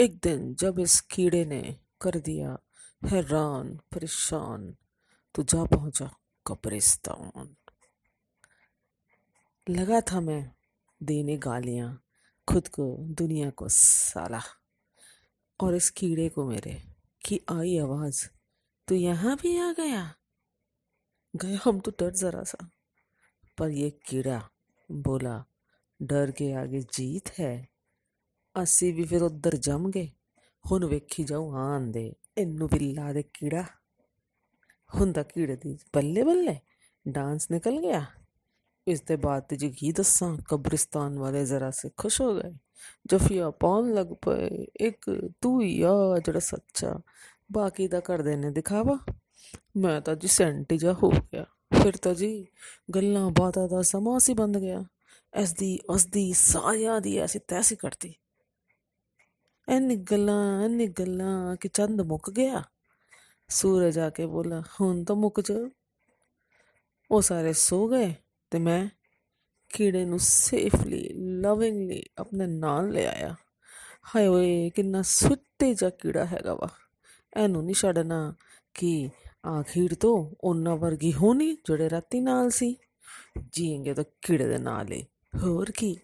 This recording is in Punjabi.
एक दिन जब इस कीड़े ने कर दिया, हैरान, परेशान तो जा पहुँचा कब्रिस्तान। लगा था मैं देने गालियाँ, खुद को, दुनिया को साला। और इस कीड़े को मेरे, की आई आवाज़ तो यहाँ भी आ गया? गया हम तो डर जरा सा। पर ये कीड़ा बोला, डर के आगे जीत है? ਅਸੀਂ ਵੀ ਫਿਰ ਉੱਧਰ ਜੰਮ ਗਏ ਹੁਣ ਵੇਖੀ ਜਾਉ ਆਂਦੇ ਇਹਨੂੰ ਵੀ ਲਾ ਦੇ ਕੀੜਾ। ਹੁੰਦਾ ਕੀੜੇ ਦੀ ਬੱਲੇ ਬੱਲੇ, ਡਾਂਸ ਨਿਕਲ ਗਿਆ। ਇਸ ਦੇ ਬਾਅਦ ਤੇ ਜੀ ਕੀ ਦੱਸਾਂ, ਕਬਰਿਸਤਾਨ ਵਾਲੇ ਜ਼ਰਾ ਸੇ ਖੁਸ਼ ਹੋ ਗਏ। ਜਫੀਆ ਪਾਉਣ ਲੱਗ ਪਏ, ਇੱਕ ਤੂੰ ਹੀ ਆ ਜਿਹੜਾ ਸੱਚਾ। ਬਾਕੀ ਦਾ ਕਰਦੇ ਨੇ ਦਿਖਾਵਾ। ਮੈਂ ਤਾਂ ਜੀ ਸੈਂਟੀ ਜਾ ਹੋ ਗਿਆ। ਫਿਰ ਤਾਂ ਜੀ ਗੱਲਾਂ ਬਾਤਾਂ ਦਾ ਸਮਾਂ ਸੀ ਬੰਦ ਗਿਆ। ਇਸ ਦੀ, ਉਸ ਦੀ ਸਾਰਿਆਂ ਦੀ ਐਸੀ ਤੈਸੀ ਕਰਦੀ ਐਨੀ ਗੱਲਾਂ ਐਨੀ ਗੱਲਾਂ ਕਿ ਚੰਦ ਮੁੱਕ ਗਿਆ। ਸੂਰਜ ਆ ਕੇ ਬੋਲਾ, ਹੁਣ ਤਾਂ ਮੁੱਕ ਜਾ। ਉਹ ਸਾਰੇ ਸੋ ਗਏ ਤੇ ਮੈਂ ਕੀੜੇ ਨੂੰ ਸੇਫਲੀ ਲਵਿੰਗਲੀ ਆਪਣੇ ਨਾਲ ਲੈ ਆਇਆ। ਹਾਏ ਓਏ, ਕਿੰਨਾ ਸੁੱਤੇ ਜਾ ਕੀੜਾ ਹੈਗਾ ਵਾ। ਇਹਨੂੰ ਨਹੀਂ ਛੱਡਣਾ ਕਿ ਆਖੀਰ ਤੋਂ ਉਹਨਾਂ ਵਰਗੀ ਹੋਣੀ ਜਿਹੜੇ ਰਾਤੀ ਨਾਲ ਸੀ। ਜੀਏਂਗੇ ਤਾਂ ਕੀੜੇ ਦੇ ਨਾਲ ਹੀ ਹੋਰ ਕੀ?